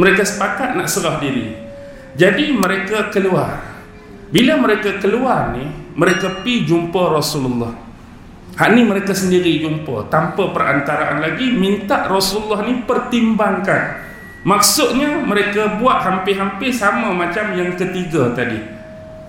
Mereka sepakat nak serah diri. Jadi mereka keluar. Bila mereka keluar ni, mereka pi jumpa Rasulullah. Hak ni mereka sendiri jumpa tanpa perantaraan lagi minta Rasulullah ni pertimbangkan. Maksudnya mereka buat hampir-hampir sama macam yang ketiga tadi.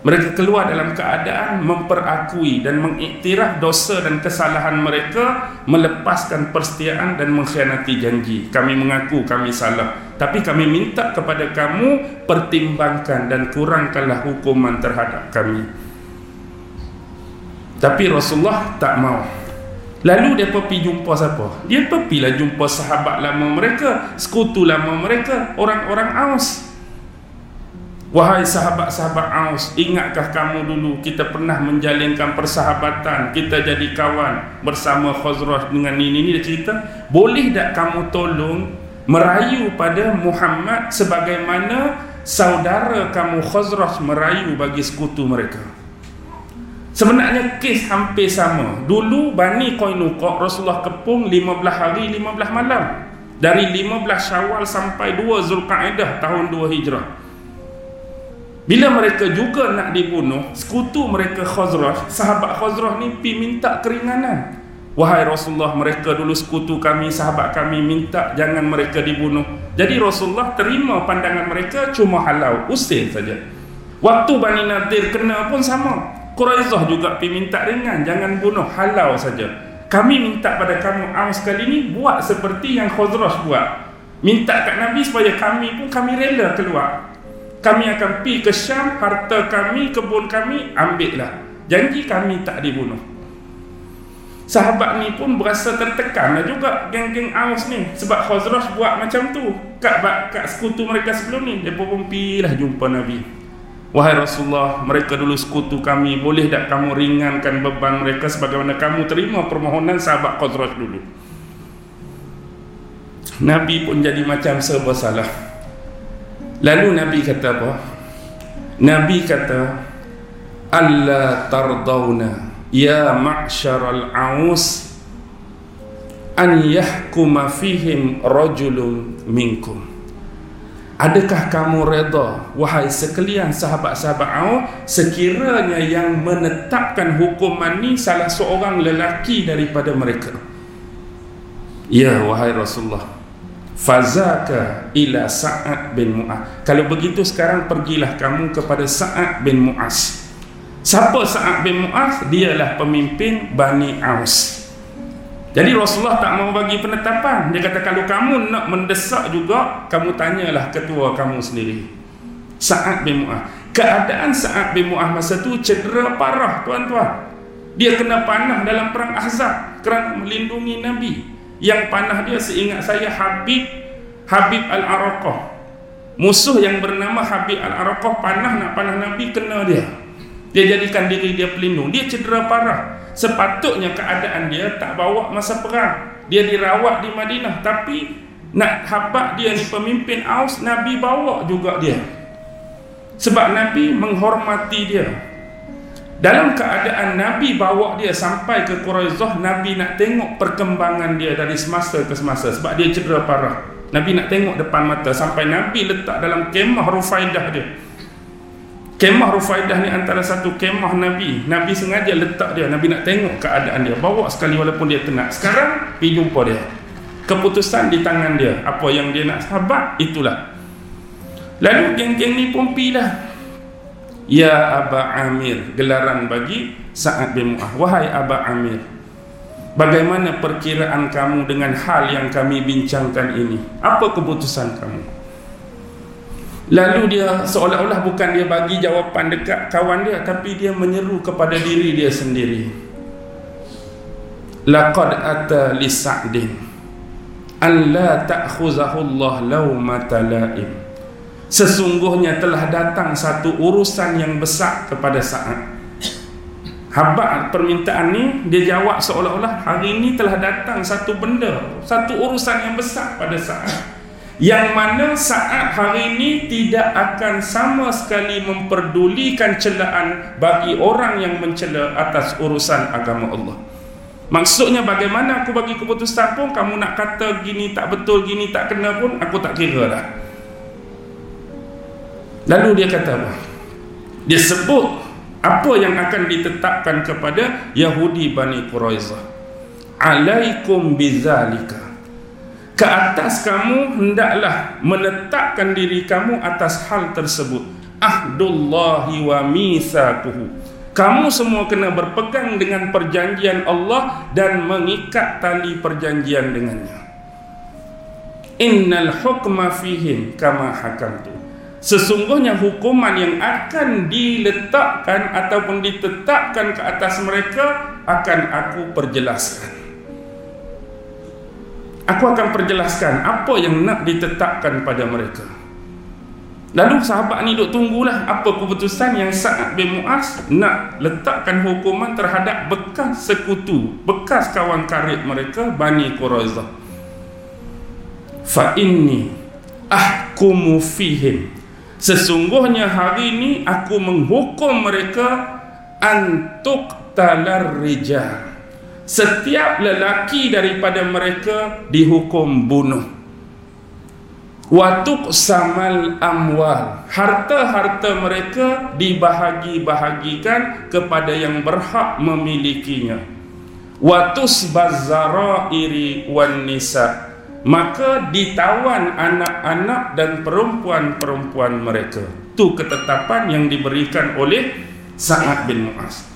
Mereka keluar dalam keadaan memperakui dan mengiktiraf dosa dan kesalahan mereka, melepaskan persetiaan dan mengkhianati janji. Kami mengaku kami salah, tapi kami minta kepada kamu pertimbangkan dan kurangkanlah hukuman terhadap kami. Tapi Rasulullah tak mau. Lalu dia pergi jumpa siapa? Dia pergilah jumpa sahabat lama mereka, sekutu lama mereka, orang-orang Aus. Wahai sahabat-sahabat Aus, ingatkah kamu dulu kita pernah menjalinkan persahabatan, kita jadi kawan bersama Khazraj dengan ini ini dia cerita, boleh tak kamu tolong merayu pada Muhammad sebagaimana saudara kamu Khazraj merayu bagi sekutu mereka. Sebenarnya kes hampir sama. Dulu Bani Qainuqa Rasulullah kepung 15 hari 15 malam. Dari 15 Syawal sampai 2 Zulkaidah tahun 2 Hijrah. Bila mereka juga nak dibunuh, sekutu mereka Khazraj, sahabat Khazraj ni pi minta keringanan. Wahai Rasulullah, mereka dulu sekutu kami, sahabat kami minta jangan mereka dibunuh. Jadi Rasulullah terima pandangan mereka cuma halau, usir saja. Waktu Bani Nadir kena pun sama. Quraizah juga pi minta ringan, jangan bunuh, halau saja. Kami minta pada kamu Aus kali ni buat seperti yang Khazraj buat. Minta kat Nabi supaya kami pun kami rela keluar kami akan pergi ke Syam, harta kami, kebun kami, ambillah. Janji kami tak dibunuh. Sahabat ni pun berasa tertekan lah juga geng-geng Aus ni. Sebab Khazraj buat macam tu. Kat, kat sekutu mereka sebelum ni. Dia pun pergi lah jumpa Nabi. Wahai Rasulullah, mereka dulu sekutu kami. Boleh tak kamu ringankan beban mereka sebagaimana kamu terima permohonan sahabat Khazraj dulu. Nabi pun jadi macam serba salah. Lalu Nabi kata apa? Nabi kata Alla tardawna Ya ma'syaral aus An yahkuma fihim rajulun minkum. Adakah kamu reda Wahai sekalian sahabat-sahabat Auf Sekiranya yang menetapkan hukuman ni Salah seorang lelaki daripada mereka. Ya wahai Rasulullah Fazaka ila Sa'ad bin Mu'az. Kalau begitu sekarang pergilah kamu kepada Sa'ad bin Mu'az Siapa Sa'ad bin Mu'az? Dialah pemimpin Bani Aus. Jadi Rasulullah tak mau bagi penetapan. Dia kata kalau kamu nak mendesak juga Kamu tanyalah ketua kamu sendiri. Sa'ad bin Mu'az Keadaan Sa'ad bin Mu'az masa tu cedera parah tuan-tuan. Dia kena panah dalam perang Ahzab Kerana melindungi Nabi. Yang panah dia seingat saya Habib Habib Al-Araqah. Musuh yang bernama Habib Al-Araqah panah nak panah Nabi kena dia dia jadikan diri dia pelindung. Dia cedera parah. Sepatutnya keadaan dia tak bawa masa perang. Dia dirawat di Madinah. Tapi nak habak dia ni pemimpin Aus Nabi bawa juga dia. Sebab Nabi menghormati dia. Dalam keadaan Nabi bawa dia sampai ke Quraizah Nabi nak tengok perkembangan dia dari semasa ke semasa. Sebab dia cedera parah. Nabi nak tengok depan mata. Sampai Nabi letak dalam kemah Rufaidah dia kemah Rufaidah ni antara satu kemah Nabi. Nabi sengaja letak dia. Nabi nak tengok keadaan dia. Bawa sekali walaupun dia tenat sekarang pergi jumpa dia. Keputusan di tangan dia. Apa yang dia nak sahabat itulah. Lalu geng-geng ni pun pilah ya Aba Amir gelaran bagi Sa'ad bin Mu'ah. Wahai Aba Amir bagaimana perkiraan kamu dengan hal yang kami bincangkan ini? Apa keputusan kamu lalu dia seolah-olah bukan dia bagi jawapan dekat kawan dia tapi dia menyeru kepada diri dia sendiri. Laqad ata li sa'din an la ta'khuzahu Allah laumata la'im sesungguhnya telah datang satu urusan yang besar kepada Sa'ad. Habak permintaan ni dia jawab seolah-olah hari ini telah datang satu benda satu urusan yang besar pada Sa'ad yang mana saat hari ini tidak akan sama sekali memperdulikan celaan bagi orang yang mencela atas urusan agama Allah. Maksudnya bagaimana aku bagi keputusan pun Kamu nak kata gini tak betul Gini tak kena pun Aku tak kira lah Lalu dia kata apa? Dia sebut Apa yang akan ditetapkan kepada Yahudi Bani Quraizah. Alaikum bizalika Ke atas kamu Hendaklah menetapkan diri kamu Atas hal tersebut Ahdullahi wa mithakuhu kamu semua kena berpegang dengan perjanjian Allah dan mengikat tali perjanjian dengannya. Innal hukma fihim kama hakamtu. Sesungguhnya hukuman yang akan diletakkan ataupun ditetapkan ke atas mereka akan aku perjelaskan. Aku akan perjelaskan apa yang nak ditetapkan pada mereka. Lalu sahabat ni duk tunggulah apa keputusan yang Sa'ad bin Mu'az nak letakkan hukuman terhadap bekas sekutu, bekas kawan karib mereka Bani Quraizah. Fa inni ahkumu fihim. Sesungguhnya hari ini aku menghukum mereka antuk talar rijal. Setiap lelaki daripada mereka dihukum bunuh. Watuk samal amwal. Harta-harta mereka dibahagi-bahagikan kepada yang berhak memilikinya. Watus bazarairi wan nisa. Maka ditawan anak-anak dan perempuan-perempuan mereka. Itu ketetapan yang diberikan oleh Sa'ad bin Mu'az